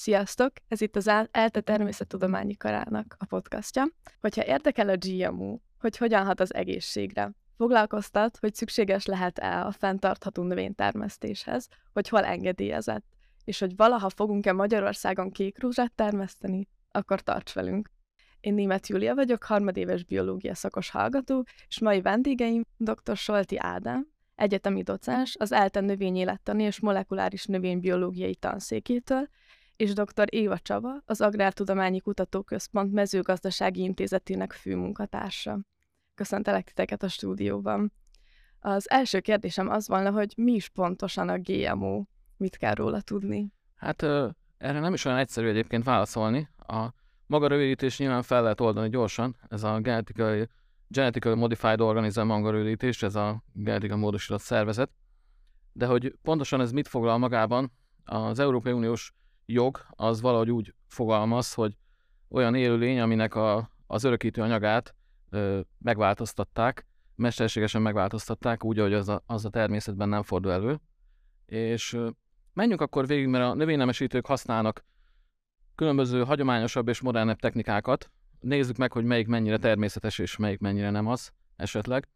Sziasztok! Ez itt az ELTE Természettudományi Karának a podcastja. Hogyha érdekel a GMO, hogy hogyan hat az egészségre, foglalkoztat, hogy szükséges lehet-e a fenntartható növénytermesztéshez, hogy hol engedélyezett, és hogy valaha fogunk-e Magyarországon kék rúzsát termeszteni, akkor tarts velünk! Én Német Júlia vagyok, harmadéves biológia szakos hallgató, és mai vendégeim dr. Solti Ádám, egyetemi docens az ELTE növényélettani és molekuláris növénybiológiai tanszékétől, és dr. Éva Csaba, az Agrártudományi Kutatóközpont mezőgazdasági intézetének főmunkatársa. Köszöntelek titeket a stúdióban. Az első kérdésem az volna, hogy mi is pontosan a GMO, mit kell róla tudni? Hát erre nem is olyan egyszerű egyébként válaszolni. A maga rövidítés nyilván fel lehet oldani gyorsan, ez a genetikai, genetically modified organism maga rövidítés, ez a genetikai módosított szervezet. De hogy pontosan ez mit foglal magában, az Európai Uniós jog az valahogy úgy fogalmaz, hogy olyan élőlény, aminek a, az örökítő anyagát ö, megváltoztatták, mesterségesen megváltoztatták, úgy, hogy az a, az a természetben nem fordul elő. És ö, menjünk akkor végig, mert a növénynemesítők használnak különböző hagyományosabb és modernebb technikákat. Nézzük meg, hogy melyik mennyire természetes és melyik mennyire nem az esetleg.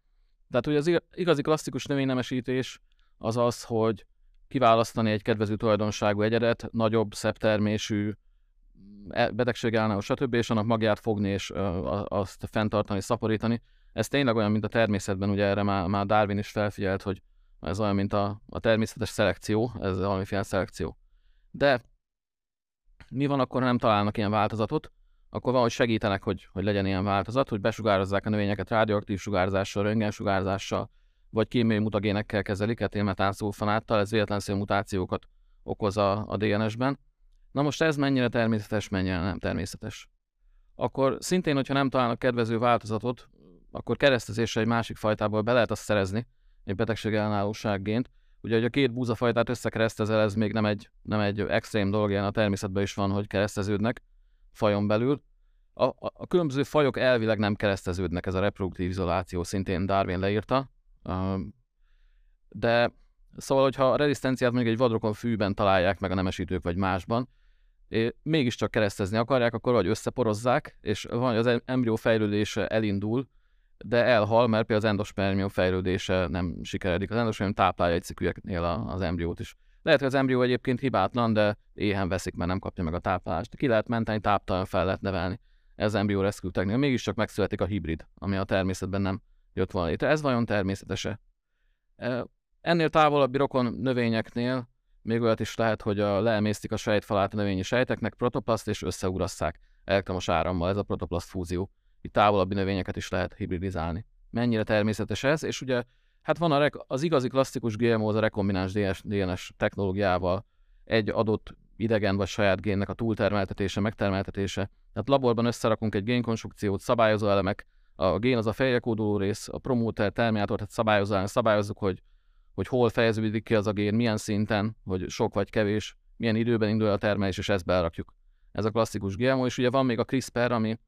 Tehát ugye az igazi klasszikus növénynemesítés az az, hogy kiválasztani egy kedvező tulajdonságú egyedet, nagyobb, szebb termésű, e, betegség ellenálló, stb. és annak magját fogni és azt fenntartani, szaporítani. Ez tényleg olyan, mint a természetben, ugye erre már, már Darwin is felfigyelt, hogy ez olyan, mint a, a természetes szelekció, ez valamiféle szelekció. De mi van akkor, ha nem találnak ilyen változatot? Akkor valahogy segítenek, hogy, hogy legyen ilyen változat, hogy besugározzák a növényeket radioaktív sugárzással, röntgensugárzással, vagy kémiai mutagénekkel kezelik, etilmetánszulfonáttal, ez véletlenszerű mutációkat okoz a, a DNS-ben. Na most ez mennyire természetes, mennyire nem természetes. Akkor szintén, hogyha nem találnak kedvező változatot, akkor keresztezésre egy másik fajtából be lehet azt szerezni, egy betegség ellenállósággént. Ugye, hogy a két búzafajtát összekeresztezel, ez még nem egy, nem egy extrém dolog, ilyen a természetben is van, hogy kereszteződnek fajon belül. A, a, a különböző fajok elvileg nem kereszteződnek, ez a reproduktív izoláció szintén Darwin leírta, de szóval, hogyha a rezisztenciát mondjuk egy vadrokon fűben találják meg a nemesítők vagy másban, mégiscsak keresztezni akarják, akkor vagy összeporozzák, és van, az embrió fejlődése elindul, de elhal, mert például az endospermium fejlődése nem sikeredik. Az endospermium táplálja egy cikűeknél az embriót is. Lehet, hogy az embrió egyébként hibátlan, de éhen veszik, mert nem kapja meg a táplálást. Ki lehet menteni, táptalan fel lehet nevelni. Ez embrió rescue technika. Mégiscsak megszületik a hibrid, ami a természetben nem jött volna létre. Ez vajon természetese? Ennél távolabbi rokon növényeknél még olyat is lehet, hogy a, leemésztik a sejtfalát a növényi sejteknek, protoplaszt, és összeurasszák elektromos árammal, ez a protoplaszt fúzió. Itt távolabbi növényeket is lehet hibridizálni. Mennyire természetes ez, és ugye hát van a rek- az igazi klasszikus GMO, az a rekombináns DNS, DNS technológiával egy adott idegen vagy saját génnek a túltermeltetése, megtermeltetése. Tehát laborban összerakunk egy génkonstrukciót, szabályozó elemek, a gén az a fejekódoló rész, a promóter, terminátor, tehát szabályozás, szabályozzuk, hogy, hogy hol fejeződik ki az a gén, milyen szinten, hogy sok vagy kevés, milyen időben indul a termelés, és ezt berakjuk. Ez a klasszikus GMO, és ugye van még a CRISPR, ami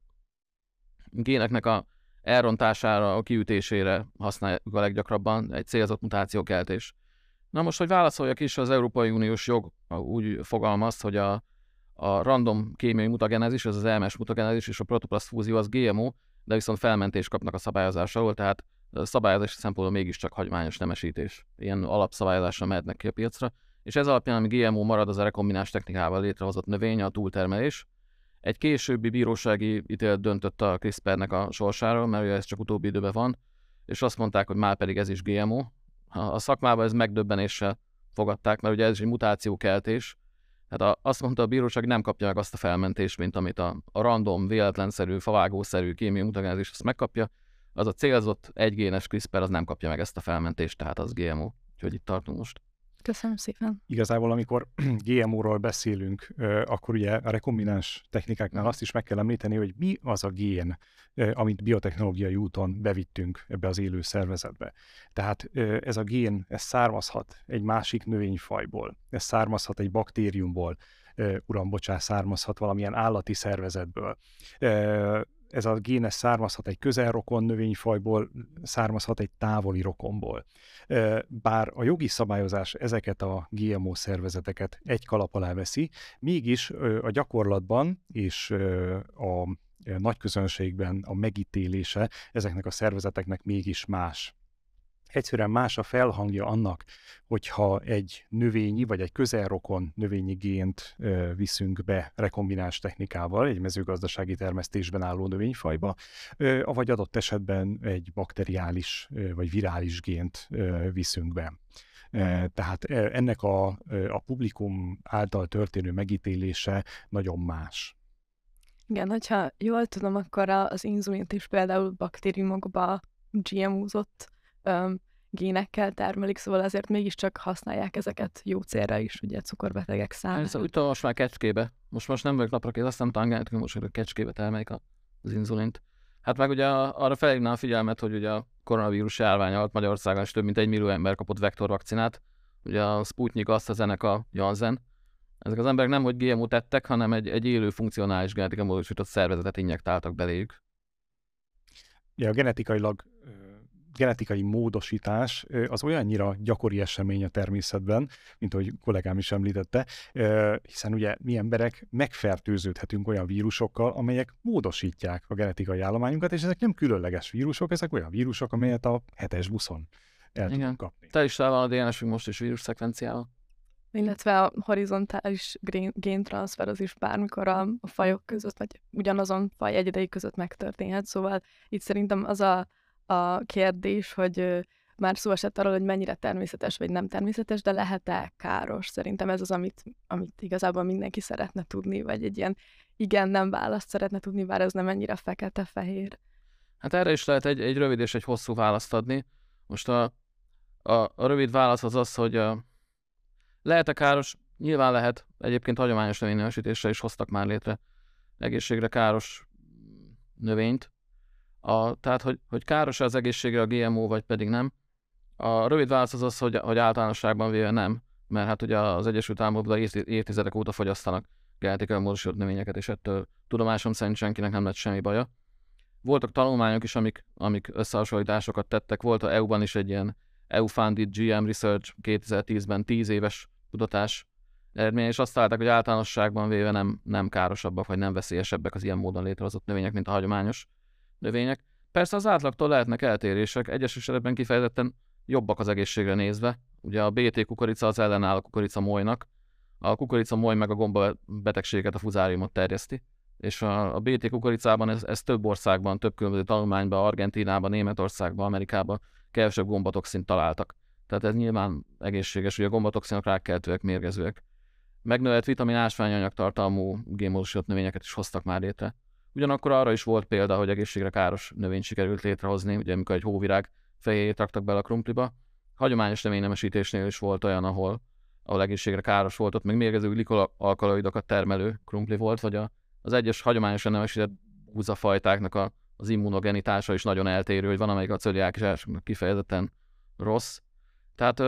géneknek a elrontására, a kiütésére használjuk a leggyakrabban, egy célzott mutációkeltés. Na most, hogy válaszoljak is, az Európai Uniós jog úgy fogalmaz, hogy a, a random kémiai mutagenezis, az az elmes mutagenezis és a protoplaszt fúzió az GMO, de viszont felmentést kapnak a szabályozás alól, tehát szabályozási szempontból mégiscsak hagyományos nemesítés. Ilyen alapszabályozásra mehetnek ki a piacra, és ez alapján, ami GMO marad, az a rekombinás technikával létrehozott növény, a túltermelés. Egy későbbi bírósági ítélet döntött a CRISPR-nek a sorsáról, mert ez csak utóbbi időben van, és azt mondták, hogy már pedig ez is GMO. A szakmában ez megdöbbenéssel fogadták, mert ugye ez is egy mutációkeltés, Hát a, azt mondta a bíróság, nem kapja meg azt a felmentést, mint amit a, a random, véletlenszerű, favágószerű kémiai mutagenezis azt megkapja. Az a célzott egygénes CRISPR az nem kapja meg ezt a felmentést, tehát az GMO. Úgyhogy itt tartunk most. Köszönöm szépen. Igazából, amikor GMO-ról beszélünk, akkor ugye a rekombináns technikáknál azt is meg kell említeni, hogy mi az a gén, amit biotechnológiai úton bevittünk ebbe az élő szervezetbe. Tehát ez a gén, ez származhat egy másik növényfajból, ez származhat egy baktériumból, uram, bocsás, származhat valamilyen állati szervezetből. Ez a génes származhat egy közelrokon növényfajból, származhat egy távoli rokonból. Bár a jogi szabályozás ezeket a GMO szervezeteket egy kalap alá veszi, mégis a gyakorlatban és a nagy közönségben a megítélése ezeknek a szervezeteknek mégis más egyszerűen más a felhangja annak, hogyha egy növényi vagy egy közelrokon növényi gént viszünk be rekombináns technikával egy mezőgazdasági termesztésben álló növényfajba, vagy adott esetben egy bakteriális vagy virális gént viszünk be. Tehát ennek a, a publikum által történő megítélése nagyon más. Igen, hogyha jól tudom, akkor az inzulint is például baktériumokba GMO-zott génekkel termelik, szóval azért mégiscsak használják ezeket jó célra is, ugye cukorbetegek számára. Ez úgy most már kecskébe. Most most nem vagyok napra kész, azt nem tangálják, most a kecskébe termelik az inzulint. Hát meg ugye arra felhívnám a figyelmet, hogy ugye a koronavírus járvány alatt Magyarországon is több mint egy millió ember kapott vektorvakcinát. Ugye a Sputnik, azt az ennek a Janssen. Ezek az emberek nem, hogy GMO tettek, hanem egy, egy élő funkcionális genetika módosított szervezetet injektáltak beléjük. Ja, genetikailag genetikai módosítás az olyannyira gyakori esemény a természetben, mint ahogy kollégám is említette, hiszen ugye mi emberek megfertőződhetünk olyan vírusokkal, amelyek módosítják a genetikai állományunkat, és ezek nem különleges vírusok, ezek olyan vírusok, amelyet a hetes buszon el Igen. tudunk kapni. Te is van a DNS-ünk most is vírus szekvenciával. Illetve a horizontális géntranszfer az is bármikor a, a fajok között, vagy ugyanazon faj egyedei között megtörténhet, szóval itt szerintem az a a kérdés, hogy már szó esett arról, hogy mennyire természetes vagy nem természetes, de lehet-e káros? Szerintem ez az, amit, amit igazából mindenki szeretne tudni, vagy egy ilyen igen-nem választ szeretne tudni, bár ez nem ennyire fekete-fehér. Hát erre is lehet egy, egy rövid és egy hosszú választ adni. Most a, a, a rövid válasz az az, hogy lehet-e káros? Nyilván lehet. Egyébként hagyományos növénynemesítésre is hoztak már létre egészségre káros növényt. A, tehát, hogy, hogy káros az egészségre a GMO, vagy pedig nem. A rövid válasz az az, hogy, hogy általánosságban véve nem, mert hát ugye az Egyesült Államokban évtizedek óta fogyasztanak genetikai módosított növényeket, és ettől tudomásom szerint senkinek nem lett semmi baja. Voltak tanulmányok is, amik, amik összehasonlításokat tettek. Volt a EU-ban is egy ilyen EU-funded GM Research 2010-ben 10 éves kutatás eredmény, és azt találták, hogy általánosságban véve nem, nem károsabbak, vagy nem veszélyesebbek az ilyen módon létrehozott növények, mint a hagyományos növények. Persze az átlagtól lehetnek eltérések, egyes esetben kifejezetten jobbak az egészségre nézve. Ugye a BT kukorica az ellenáll a kukorica molynak, a kukorica moly meg a gomba betegséget, a fuzáriumot terjeszti. És a, a BT kukoricában ez, ez több országban, több különböző tanulmányban, Argentínában, Németországban, Amerikában kevesebb gombatoxint találtak. Tehát ez nyilván egészséges, hogy a gombatoxinok rákkeltőek, mérgezőek. Megnövelt vitamin ásványanyag tartalmú gémódosított növényeket is hoztak már létre. Ugyanakkor arra is volt példa, hogy egészségre káros növényt sikerült létrehozni, ugye amikor egy hóvirág fejét raktak bele a krumpliba. Hagyományos növénynemesítésnél is volt olyan, ahol, ahol egészségre káros volt, ott még mérgező glikolakaloidokat termelő krumpli volt, vagy a, az egyes hagyományosan nemesített búzafajtáknak a, az immunogenitása is nagyon eltérő, hogy van, amelyik a cöliákis kifejezetten rossz. Tehát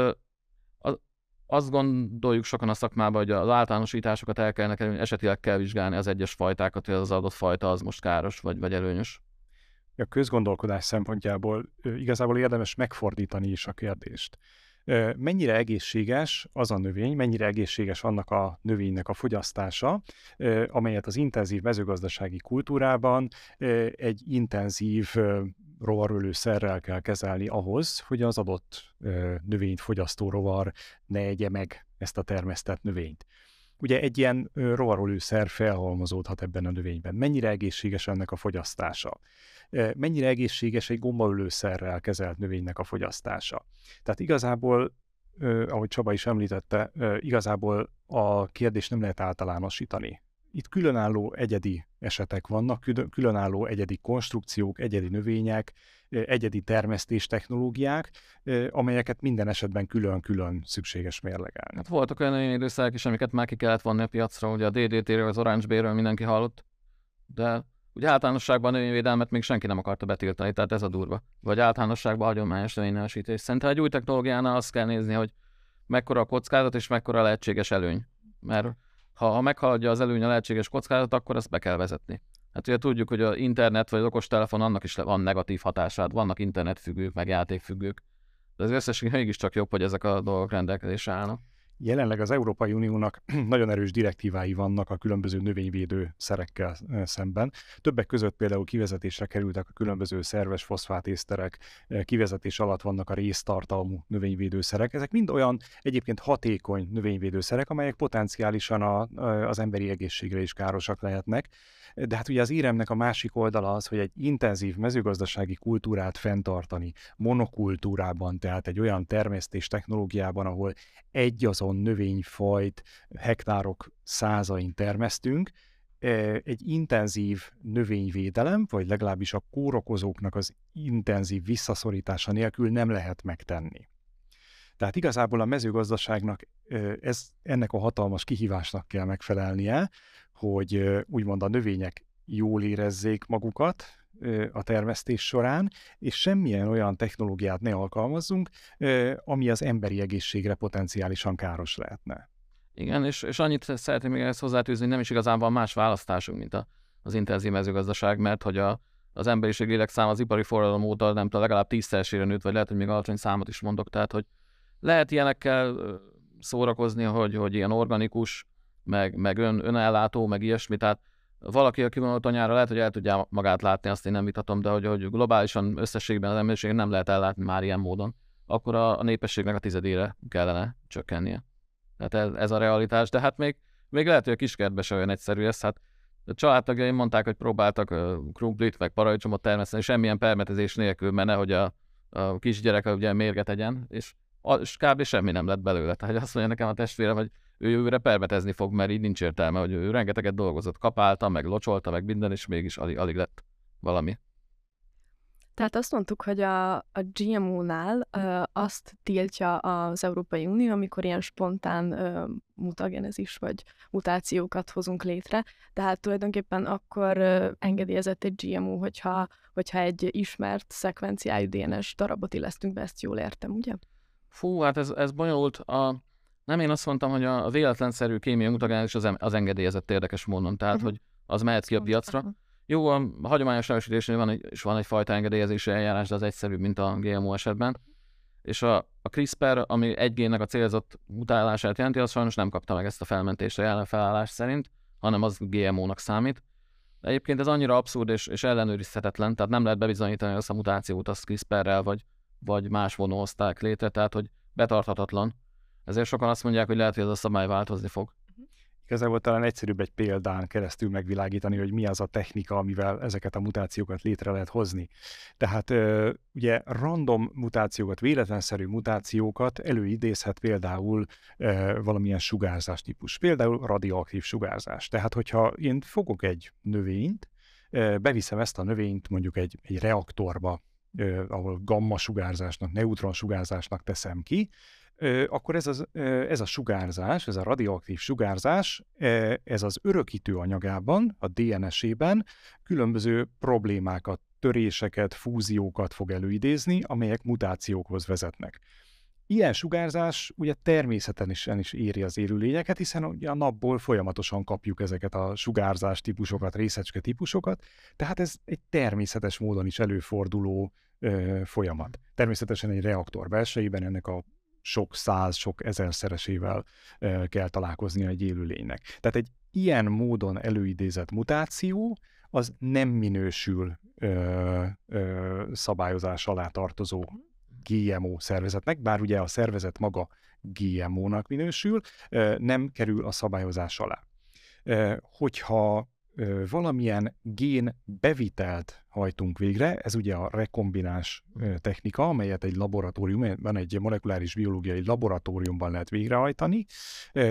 azt gondoljuk sokan a szakmában, hogy az általánosításokat el kellene kerülni, esetileg kell vizsgálni az egyes fajtákat, hogy az adott fajta az most káros vagy, vagy előnyös. A közgondolkodás szempontjából igazából érdemes megfordítani is a kérdést. Mennyire egészséges az a növény, mennyire egészséges annak a növénynek a fogyasztása, amelyet az intenzív mezőgazdasági kultúrában egy intenzív rovarölő szerrel kell kezelni ahhoz, hogy az adott növényt fogyasztó rovar ne egye meg ezt a termesztett növényt. Ugye egy ilyen szer felhalmozódhat ebben a növényben. Mennyire egészséges ennek a fogyasztása? Mennyire egészséges egy gombaölőszerrel kezelt növénynek a fogyasztása? Tehát igazából, ahogy Csaba is említette, igazából a kérdést nem lehet általánosítani itt különálló egyedi esetek vannak, különálló egyedi konstrukciók, egyedi növények, egyedi termesztés technológiák, amelyeket minden esetben külön-külön szükséges mérlegelni. Hát voltak olyan időszakok is, amiket már ki kellett vonni a piacra, ugye a DDT-ről, az Orange Bay-ről mindenki hallott, de ugye általánosságban a növényvédelmet még senki nem akarta betiltani, tehát ez a durva. Vagy általánosságban hagyományos növénynemesítés. Szerintem egy új technológiánál azt kell nézni, hogy mekkora a kockázat és mekkora a lehetséges előny. Mert ha, ha meghaladja az előny a lehetséges kockázatot, akkor ezt be kell vezetni. Hát ugye tudjuk, hogy a internet vagy az okostelefon annak is van negatív hatását, vannak internetfüggők, meg játékfüggők. De az összesség mégiscsak jobb, hogy ezek a dolgok rendelkezésre állnak. Jelenleg az Európai Uniónak nagyon erős direktívái vannak a különböző növényvédő szerekkel szemben. Többek között például kivezetésre kerültek a különböző szerves foszfátészterek, kivezetés alatt vannak a résztartalmú növényvédőszerek. Ezek mind olyan egyébként hatékony növényvédőszerek, amelyek potenciálisan a, az emberi egészségre is károsak lehetnek. De hát ugye az éremnek a másik oldala az, hogy egy intenzív mezőgazdasági kultúrát fenntartani, monokultúrában, tehát egy olyan termesztés technológiában, ahol egy azon növényfajt hektárok százain termesztünk, egy intenzív növényvédelem, vagy legalábbis a kórokozóknak az intenzív visszaszorítása nélkül nem lehet megtenni. Tehát igazából a mezőgazdaságnak ez, ennek a hatalmas kihívásnak kell megfelelnie, hogy úgymond a növények jól érezzék magukat a termesztés során, és semmilyen olyan technológiát ne alkalmazzunk, ami az emberi egészségre potenciálisan káros lehetne. Igen, és, és annyit szeretném még ezt hozzátűzni, hogy nem is igazán van más választásunk, mint a, az intenzív mezőgazdaság, mert hogy a, az emberiség lélekszám az ipari forradalom óta nem tudom, legalább tízszeresére nőtt, vagy lehet, hogy még alacsony számot is mondok, tehát hogy lehet ilyenekkel szórakozni, hogy, hogy ilyen organikus, meg, meg ön, önellátó, meg ilyesmi, tehát valaki, aki van otthonyára, lehet, hogy el tudja magát látni, azt én nem vitatom, de hogy, hogy globálisan összességben az emberiség nem lehet ellátni már ilyen módon, akkor a, a népességnek a tizedére kellene csökkennie. Tehát ez, ez a realitás, de hát még, még lehet, hogy a kiskertben se olyan egyszerű ez, hát a családtagjaim mondták, hogy próbáltak krumplit, meg paradicsomot termeszteni, semmilyen permetezés nélkül, mert nehogy a, a kisgyerek ugye mérget tegyen, és, és kb. semmi nem lett belőle. Tehát azt mondja nekem a testvérem, hogy ő jövőre permetezni fog, mert így nincs értelme, hogy ő rengeteget dolgozott, kapálta, meg locsolta, meg minden, és mégis alig, alig lett valami. Tehát azt mondtuk, hogy a, a GMO-nál ö, azt tiltja az Európai Unió, amikor ilyen spontán ö, mutagenezis vagy mutációkat hozunk létre, tehát tulajdonképpen akkor ö, engedélyezett egy GMO, hogyha, hogyha egy ismert szekvenciájú DNS darabot illesztünk be, ezt jól értem, ugye? Fú, hát ez, ez bonyolult. A, nem, én azt mondtam, hogy a véletlenszerű kémiai mutagenezis az, az engedélyezett érdekes módon, tehát uh-huh. hogy az mehet ki a piacra. Jó, a hagyományos nevesítésnél van egy, is van egyfajta engedélyezési eljárás, de az egyszerűbb, mint a GMO esetben. És a, a CRISPR, ami egy génnek a célzott mutálását jelenti, az sajnos nem kapta meg ezt a felmentést a jelen felállás szerint, hanem az GMO-nak számít. De egyébként ez annyira abszurd és, és ellenőrizhetetlen, tehát nem lehet bebizonyítani azt a mutációt azt CRISPR-rel, vagy, vagy más vonózták létre, tehát hogy betarthatatlan. Ezért sokan azt mondják, hogy lehet, hogy ez a szabály változni fog. Igazából talán egyszerűbb egy példán keresztül megvilágítani, hogy mi az a technika, amivel ezeket a mutációkat létre lehet hozni. Tehát ugye random mutációkat, véletlenszerű mutációkat előidézhet például valamilyen sugárzás típus, például radioaktív sugárzás. Tehát, hogyha én fogok egy növényt, beviszem ezt a növényt mondjuk egy, egy reaktorba, ahol gamma sugárzásnak, neutron sugárzásnak teszem ki, akkor ez, az, ez a sugárzás, ez a radioaktív sugárzás, ez az örökítő anyagában, a DNS-ében különböző problémákat, töréseket, fúziókat fog előidézni, amelyek mutációkhoz vezetnek. Ilyen sugárzás ugye természetesen is éri az élőlényeket, hiszen ugye a napból folyamatosan kapjuk ezeket a sugárzás típusokat, részecske típusokat, tehát ez egy természetes módon is előforduló ö, folyamat. Természetesen egy reaktor belsejében ennek a sok száz, sok ezerszeresével kell találkozni egy élőlénynek. Tehát egy ilyen módon előidézett mutáció az nem minősül ö, ö, szabályozás alá tartozó GMO szervezetnek, bár ugye a szervezet maga GMO-nak minősül, ö, nem kerül a szabályozás alá. Ö, hogyha valamilyen gén bevitelt hajtunk végre, ez ugye a rekombinás technika, amelyet egy laboratórium, egy molekuláris biológiai laboratóriumban lehet végrehajtani,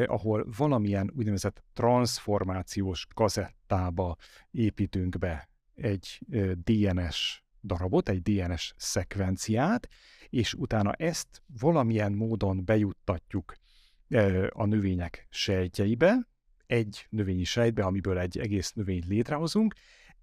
ahol valamilyen úgynevezett transformációs kazettába építünk be egy DNS darabot, egy DNS szekvenciát, és utána ezt valamilyen módon bejuttatjuk a növények sejtjeibe, egy növényi sejtbe, amiből egy egész növényt létrehozunk.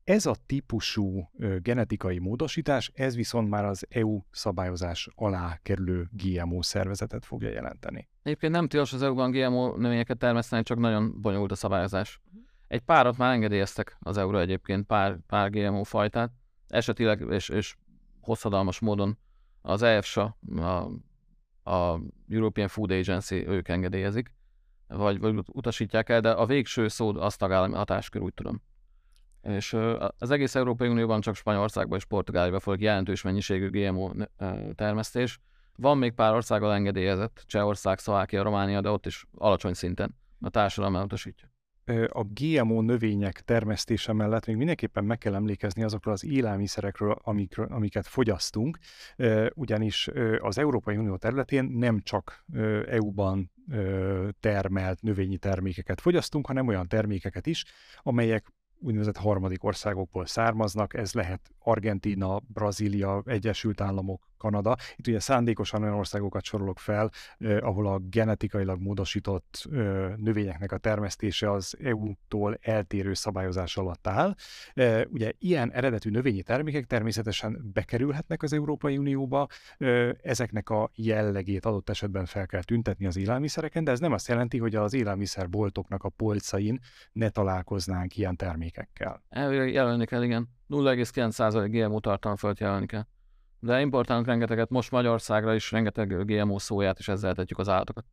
Ez a típusú genetikai módosítás, ez viszont már az EU szabályozás alá kerülő GMO szervezetet fogja jelenteni. Egyébként nem tilos az EU-ban GMO növényeket termeszteni, csak nagyon bonyolult a szabályozás. Egy párat már engedélyeztek az euró egyébként, pár, pár GMO fajtát. Esetileg és, és hosszadalmas módon az EFSA, a, a European Food Agency, ők engedélyezik, vagy, vagy utasítják el, de a végső szó az tagállami hatáskör, úgy tudom. És az egész Európai Unióban csak Spanyolországban és Portugáliában folyik jelentős mennyiségű GMO termesztés. Van még pár országgal engedélyezett, Csehország, Szlovákia, Románia, de ott is alacsony szinten a társadalom elutasítja a GMO növények termesztése mellett még mindenképpen meg kell emlékezni azokról az élelmiszerekről, amikről, amiket fogyasztunk, ugyanis az Európai Unió területén nem csak EU-ban termelt növényi termékeket fogyasztunk, hanem olyan termékeket is, amelyek úgynevezett harmadik országokból származnak, ez lehet Argentína, Brazília, Egyesült Államok, Kanada. Itt ugye szándékosan olyan országokat sorolok fel, eh, ahol a genetikailag módosított eh, növényeknek a termesztése az EU-tól eltérő szabályozás alatt áll. Eh, ugye ilyen eredetű növényi termékek természetesen bekerülhetnek az Európai Unióba, eh, ezeknek a jellegét adott esetben fel kell tüntetni az élelmiszereken, de ez nem azt jelenti, hogy az élelmiszerboltoknak a polcain ne találkoznánk ilyen termékekkel. Elvileg jelenni kell, igen. 0,9% GMO tartalom fölött jelenni kell. De importálunk rengeteget, most Magyarországra is rengeteg GMO szóját, és ezzel etetjük az állatokat.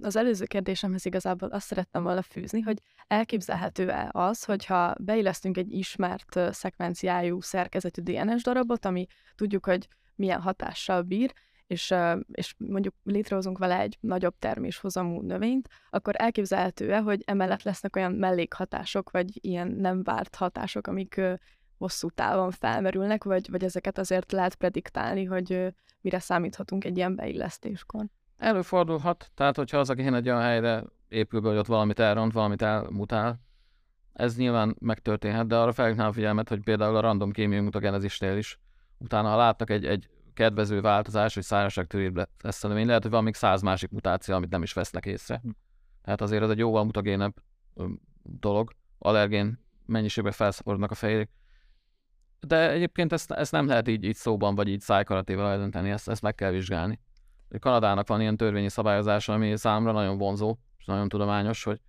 Az előző kérdésemhez igazából azt szerettem volna fűzni, hogy elképzelhető-e az, hogyha beillesztünk egy ismert szekvenciájú szerkezetű DNS darabot, ami tudjuk, hogy milyen hatással bír, és, és mondjuk létrehozunk vele egy nagyobb terméshozamú növényt, akkor elképzelhető-e, hogy emellett lesznek olyan mellékhatások, vagy ilyen nem várt hatások, amik hosszú távon felmerülnek, vagy, vagy ezeket azért lehet prediktálni, hogy mire számíthatunk egy ilyen beillesztéskor? Előfordulhat, tehát hogyha az a gén egy olyan helyre épül be, hogy ott valamit elront, valamit elmutál, ez nyilván megtörténhet, de arra felhívnám a figyelmet, hogy például a random kémiai mutagenezisnél is, utána ha látnak egy, egy kedvező változás, hogy szárazság törébb lesz a növény, lehet, hogy van még száz másik mutáció, amit nem is vesznek észre. Hm. Tehát azért ez egy jóval mutagénebb dolog, allergén mennyiségben felszaporodnak a fehérjék, de egyébként ezt, ezt nem lehet így, így szóban, vagy így szájkaratéval eldönteni, ezt, ezt meg kell vizsgálni. Kanadának van ilyen törvényi szabályozása, ami számra nagyon vonzó, és nagyon tudományos, hogy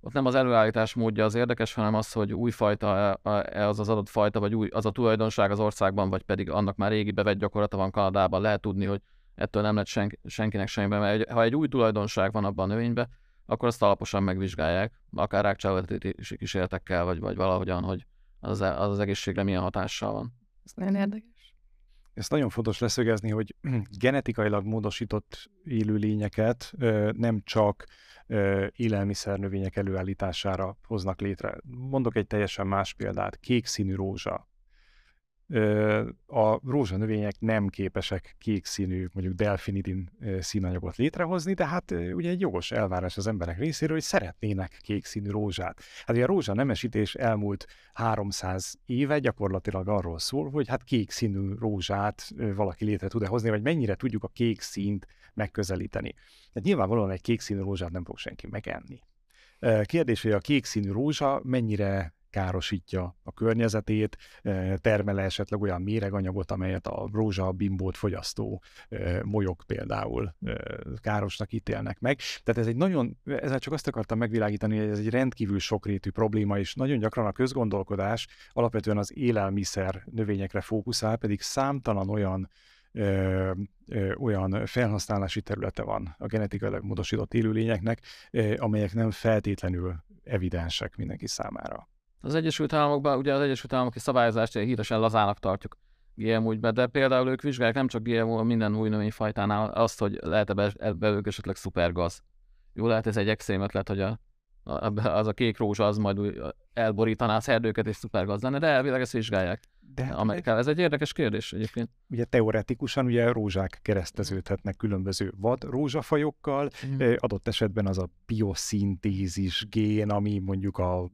ott nem az előállítás módja az érdekes, hanem az, hogy új fajta e az az adott fajta, vagy új, az a tulajdonság az országban, vagy pedig annak már régi bevett gyakorlata van Kanadában, lehet tudni, hogy ettől nem lett sen, senkinek semmiben, mert ha egy új tulajdonság van abban a növényben, akkor azt alaposan megvizsgálják, akár rákcsálvetítési kísérletekkel, vagy, vagy valahogyan, hogy az, az az egészségre milyen hatással van. Ez nagyon érdekes. Ezt nagyon fontos leszögezni, hogy genetikailag módosított élőlényeket nem csak élelmiszernövények előállítására hoznak létre. Mondok egy teljesen más példát, kék színű rózsa a rózsanövények nem képesek kék színű, mondjuk delfinidin színanyagot létrehozni, de hát ugye egy jogos elvárás az emberek részéről, hogy szeretnének kék színű rózsát. Hát ugye a rózsa nemesítés elmúlt 300 éve gyakorlatilag arról szól, hogy hát kék színű rózsát valaki létre tud-e hozni, vagy mennyire tudjuk a kék színt megközelíteni. Tehát nyilvánvalóan egy kék színű rózsát nem fog senki megenni. Kérdés, hogy a kék színű rózsa mennyire károsítja a környezetét, termele esetleg olyan méreganyagot, amelyet a rózsa bimbót fogyasztó molyok például károsnak ítélnek meg. Tehát ez egy nagyon, ezzel csak azt akartam megvilágítani, hogy ez egy rendkívül sokrétű probléma, és nagyon gyakran a közgondolkodás alapvetően az élelmiszer növényekre fókuszál, pedig számtalan olyan ö, ö, olyan felhasználási területe van a genetikailag módosított élőlényeknek, ö, amelyek nem feltétlenül evidensek mindenki számára. Az Egyesült Államokban, ugye az Egyesült Államoki szabályozást híresen lazának tartjuk GMO ügybe, de például ők vizsgálják nem csak GMO, minden új növényfajtánál azt, hogy lehet-e belőlük esetleg szupergaz. Jó, lehet ez egy extrém ötlet, hogy a, a, az a kék rózsa az majd elborítaná a szerdőket és szupergaz lenne, de elvileg ezt vizsgálják. De Amerikában. Ez egy érdekes kérdés egyébként. Ugye teoretikusan ugye rózsák kereszteződhetnek különböző vad rózsafajokkal, mm. adott esetben az a bioszintézis gén, ami mondjuk a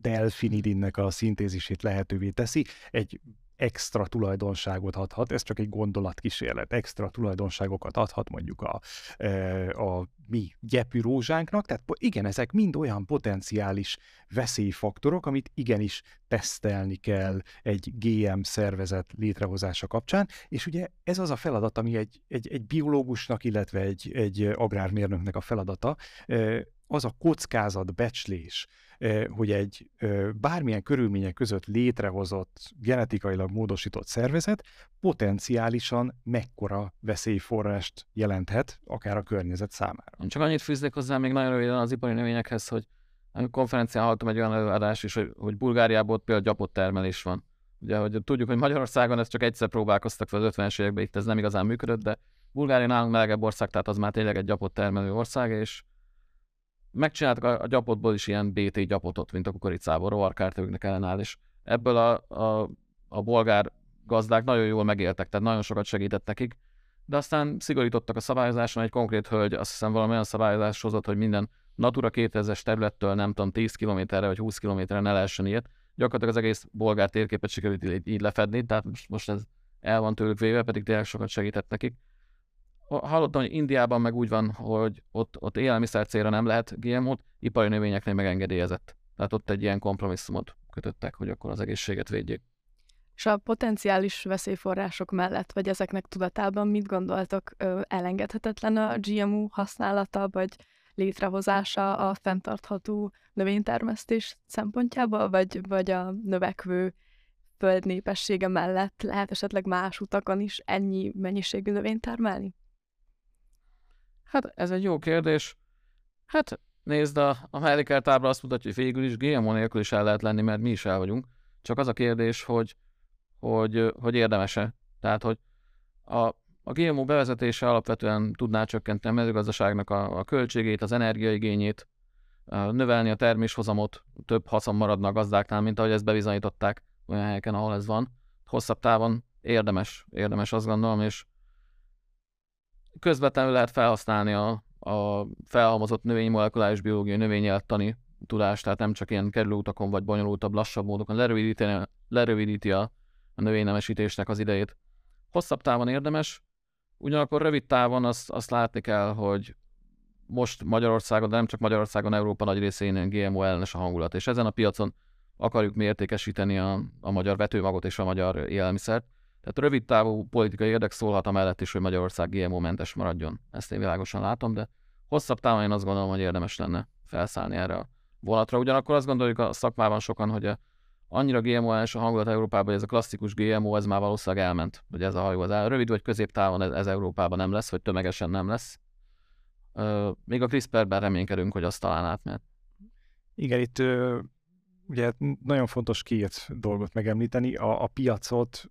delfinidinnek a szintézisét lehetővé teszi, egy extra tulajdonságot adhat, ez csak egy gondolatkísérlet, extra tulajdonságokat adhat mondjuk a, e, a mi gyepű rózsánknak, tehát igen, ezek mind olyan potenciális veszélyfaktorok, amit igenis tesztelni kell egy GM szervezet létrehozása kapcsán, és ugye ez az a feladat, ami egy, egy, egy biológusnak, illetve egy, egy agrármérnöknek a feladata, e, az a kockázat becslés, hogy egy bármilyen körülmények között létrehozott, genetikailag módosított szervezet potenciálisan mekkora veszélyforrást jelenthet, akár a környezet számára. Csak annyit fűznék hozzá még nagyon röviden az ipari növényekhez, hogy konferencián hallottam egy olyan előadás is, hogy, hogy Bulgáriában ott például gyapott termelés van. Ugye, hogy tudjuk, hogy Magyarországon ezt csak egyszer próbálkoztak fel az 50-es években, itt ez nem igazán működött, de Bulgária nálunk melegebb ország, tehát az már tényleg egy gyapott termelő ország, és megcsináltak a, a gyapotból is ilyen BT gyapotot, mint a kukoricából, rovarkártevőknek ellenáll, és ebből a, a, a bolgár gazdák nagyon jól megéltek, tehát nagyon sokat segített nekik, de aztán szigorítottak a szabályozáson, egy konkrét hölgy azt hiszem valami olyan szabályozás hozott, hogy minden Natura 2000-es területtől nem tudom 10 kilométerre vagy 20 kilométerre ne lehessen ilyet. Gyakorlatilag az egész bolgár térképet sikerült így, lefedni, tehát most ez el van tőlük véve, pedig tényleg sokat segített nekik hallottam, hogy Indiában meg úgy van, hogy ott, ott élelmiszer célra nem lehet GMO-t, ipari növényeknél megengedélyezett. Tehát ott egy ilyen kompromisszumot kötöttek, hogy akkor az egészséget védjék. És a potenciális veszélyforrások mellett, vagy ezeknek tudatában mit gondoltok, elengedhetetlen a GMO használata, vagy létrehozása a fenntartható növénytermesztés szempontjából, vagy, vagy a növekvő föld népessége mellett lehet esetleg más utakon is ennyi mennyiségű növényt termelni? Hát ez egy jó kérdés. Hát nézd, a, a mellékelt tábla azt mutatja, hogy végül is GMO nélkül is el lehet lenni, mert mi is el vagyunk. Csak az a kérdés, hogy, hogy, hogy érdemese. Tehát, hogy a, a GMO bevezetése alapvetően tudná csökkenteni a mezőgazdaságnak a, a költségét, az energiaigényét, növelni a terméshozamot, több haszon maradna a gazdáknál, mint ahogy ezt bebizonyították olyan helyeken, ahol ez van. Hosszabb távon érdemes, érdemes azt gondolom, és közvetlenül lehet felhasználni a, a felhalmozott növénymolekuláris biológiai növényeltani tudást, tehát nem csak ilyen kerülőutakon vagy bonyolultabb, lassabb módokon lerövidíti, lerövidíti a, a növénynemesítésnek az idejét. Hosszabb távon érdemes, ugyanakkor rövid távon azt, azt látni kell, hogy most Magyarországon, de nem csak Magyarországon, Európa nagy részén GMO ellenes a hangulat, és ezen a piacon akarjuk mértékesíteni a, a magyar vetőmagot és a magyar élelmiszert. Tehát rövid távú politikai érdek szólhat amellett is, hogy Magyarország GMO-mentes maradjon. Ezt én világosan látom, de hosszabb távon én azt gondolom, hogy érdemes lenne felszállni erre a vonatra. Ugyanakkor azt gondoljuk a szakmában sokan, hogy a, annyira gmo és a hangulat Európában, hogy ez a klasszikus GMO, ez már valószínűleg elment, hogy ez a hajó az el. Rövid vagy középtávon ez, ez Európában nem lesz, vagy tömegesen nem lesz. Ö, még a CRISPR-ben reménykedünk, hogy azt talán átmehet. Igen, itt ugye nagyon fontos két dolgot megemlíteni, a, a piacot,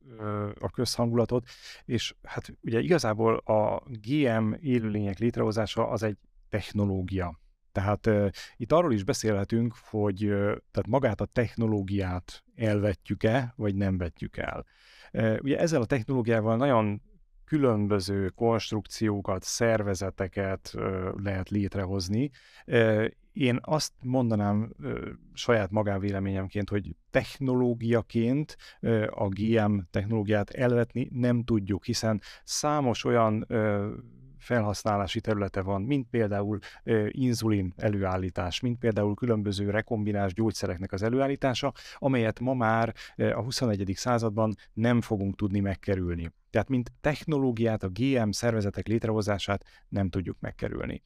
a közhangulatot, és hát ugye igazából a GM élőlények létrehozása az egy technológia. Tehát uh, itt arról is beszélhetünk, hogy uh, tehát magát a technológiát elvetjük-e, vagy nem vetjük el. Uh, ugye ezzel a technológiával nagyon különböző konstrukciókat, szervezeteket uh, lehet létrehozni, uh, én azt mondanám ö, saját magánvéleményemként, hogy technológiaként ö, a GM technológiát elvetni nem tudjuk, hiszen számos olyan ö, felhasználási területe van, mint például ö, inzulin előállítás, mint például különböző rekombinás gyógyszereknek az előállítása, amelyet ma már ö, a 21. században nem fogunk tudni megkerülni. Tehát mint technológiát, a GM szervezetek létrehozását nem tudjuk megkerülni.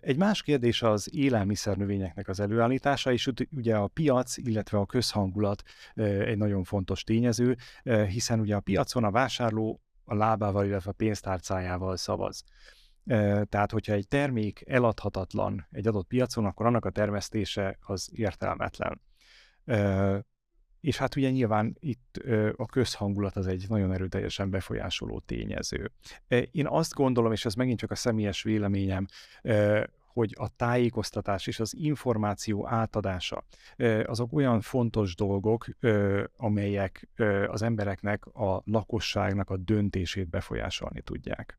Egy más kérdés az élelmiszernövényeknek az előállítása, és ugye a piac, illetve a közhangulat egy nagyon fontos tényező, hiszen ugye a piacon a vásárló a lábával, illetve a pénztárcájával szavaz. Tehát, hogyha egy termék eladhatatlan egy adott piacon, akkor annak a termesztése az értelmetlen. És hát ugye nyilván itt a közhangulat az egy nagyon erőteljesen befolyásoló tényező. Én azt gondolom, és ez megint csak a személyes véleményem, hogy a tájékoztatás és az információ átadása azok olyan fontos dolgok, amelyek az embereknek, a lakosságnak a döntését befolyásolni tudják.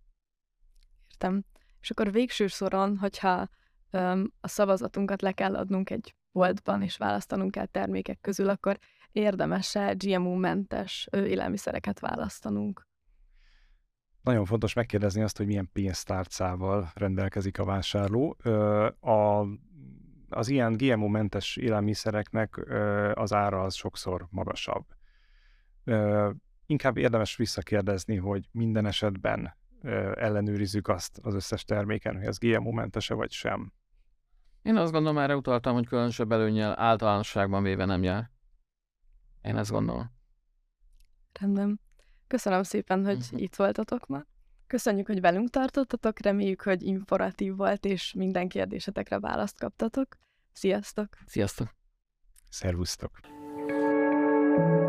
Értem. És akkor végső soron, hogyha a szavazatunkat le kell adnunk egy boltban, és választanunk kell termékek közül, akkor érdemes-e GMO-mentes élelmiszereket választanunk? Nagyon fontos megkérdezni azt, hogy milyen pénztárcával rendelkezik a vásárló. A, az ilyen GMO-mentes élelmiszereknek az ára az sokszor magasabb. Inkább érdemes visszakérdezni, hogy minden esetben ellenőrizzük azt az összes terméken, hogy ez GMO-mentese vagy sem. Én azt gondolom, erre utaltam, hogy különösebb előnyel általánosságban véve nem jár. Én ezt gondolom. Rendben. Köszönöm szépen, hogy Mhm. itt voltatok ma. Köszönjük, hogy velünk tartottatok, reméljük, hogy informatív volt, és minden kérdésetekre választ kaptatok. Sziasztok! Sziasztok! Szervusztok! thank you